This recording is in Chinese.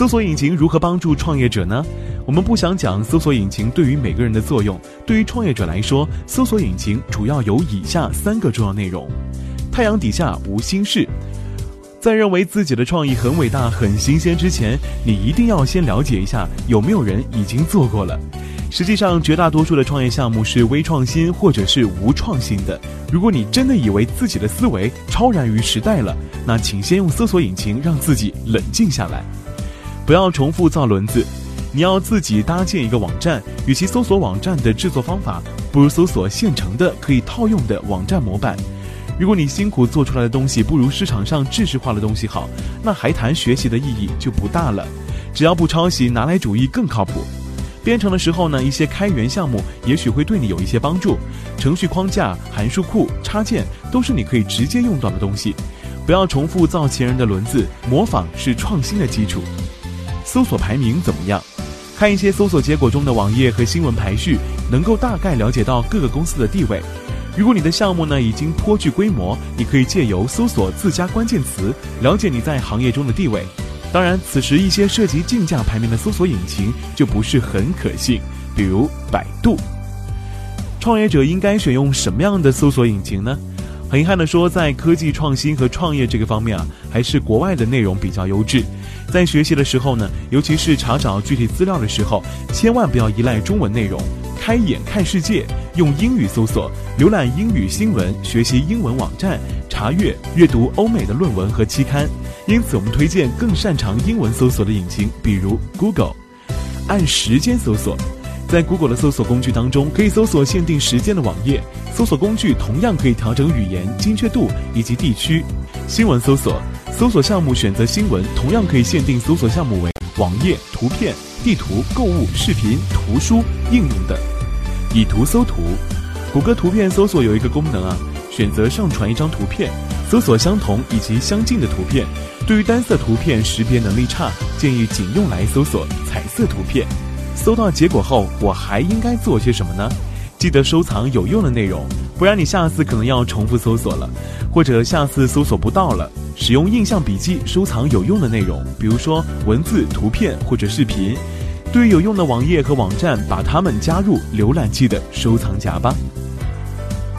搜索引擎如何帮助创业者呢？我们不想讲搜索引擎对于每个人的作用。对于创业者来说，搜索引擎主要有以下三个重要内容：太阳底下无新事。在认为自己的创意很伟大、很新鲜之前，你一定要先了解一下有没有人已经做过了。实际上，绝大多数的创业项目是微创新或者是无创新的。如果你真的以为自己的思维超然于时代了，那请先用搜索引擎让自己冷静下来，不要重复造轮子。你要自己搭建一个网站，与其搜索网站的制作方法，不如搜索现成的可以套用的网站模板。如果你辛苦做出来的东西不如市场上知识化的东西好，那还谈学习的意义就不大了。只要不抄袭，拿来主义更靠谱。编程的时候呢，一些开源项目也许会对你有一些帮助。程序框架、函数库、插件都是你可以直接用到的东西。不要重复造前人的轮子，模仿是创新的基础。搜索排名怎么样？看一些搜索结果中的网页和新闻排序，能够大概了解到各个公司的地位。如果你的项目呢已经颇具规模，你可以借由搜索自家关键词，了解你在行业中的地位。当然，此时一些涉及竞价排名的搜索引擎就不是很可信，比如百度。创业者应该选用什么样的搜索引擎呢？很遗憾地说，在科技创新和创业这个方面啊，还是国外的内容比较优质。在学习的时候呢，尤其是查找具体资料的时候，千万不要依赖中文内容。开眼看世界，用英语搜索，浏览英语新闻，学习英文网站，查阅、阅读欧美的论文和期刊。因此，我们推荐更擅长英文搜索的引擎，比如 Google。按时间搜索，在 Google 的搜索工具当中，可以搜索限定时间的网页。搜索工具同样可以调整语言精确度以及地区。新闻搜索，搜索项目选择新闻，同样可以限定搜索项目为网页、图片。地图、购物、视频、图书、应用等，以图搜图。谷歌图片搜索有一个功能啊，选择上传一张图片，搜索相同以及相近的图片。对于单色图片识别能力差，建议仅用来搜索彩色图片。搜到结果后，我还应该做些什么呢？记得收藏有用的内容，不然你下次可能要重复搜索了，或者下次搜索不到了。使用印象笔记收藏有用的内容，比如说文字、图片或者视频。对于有用的网页和网站，把它们加入浏览器的收藏夹吧。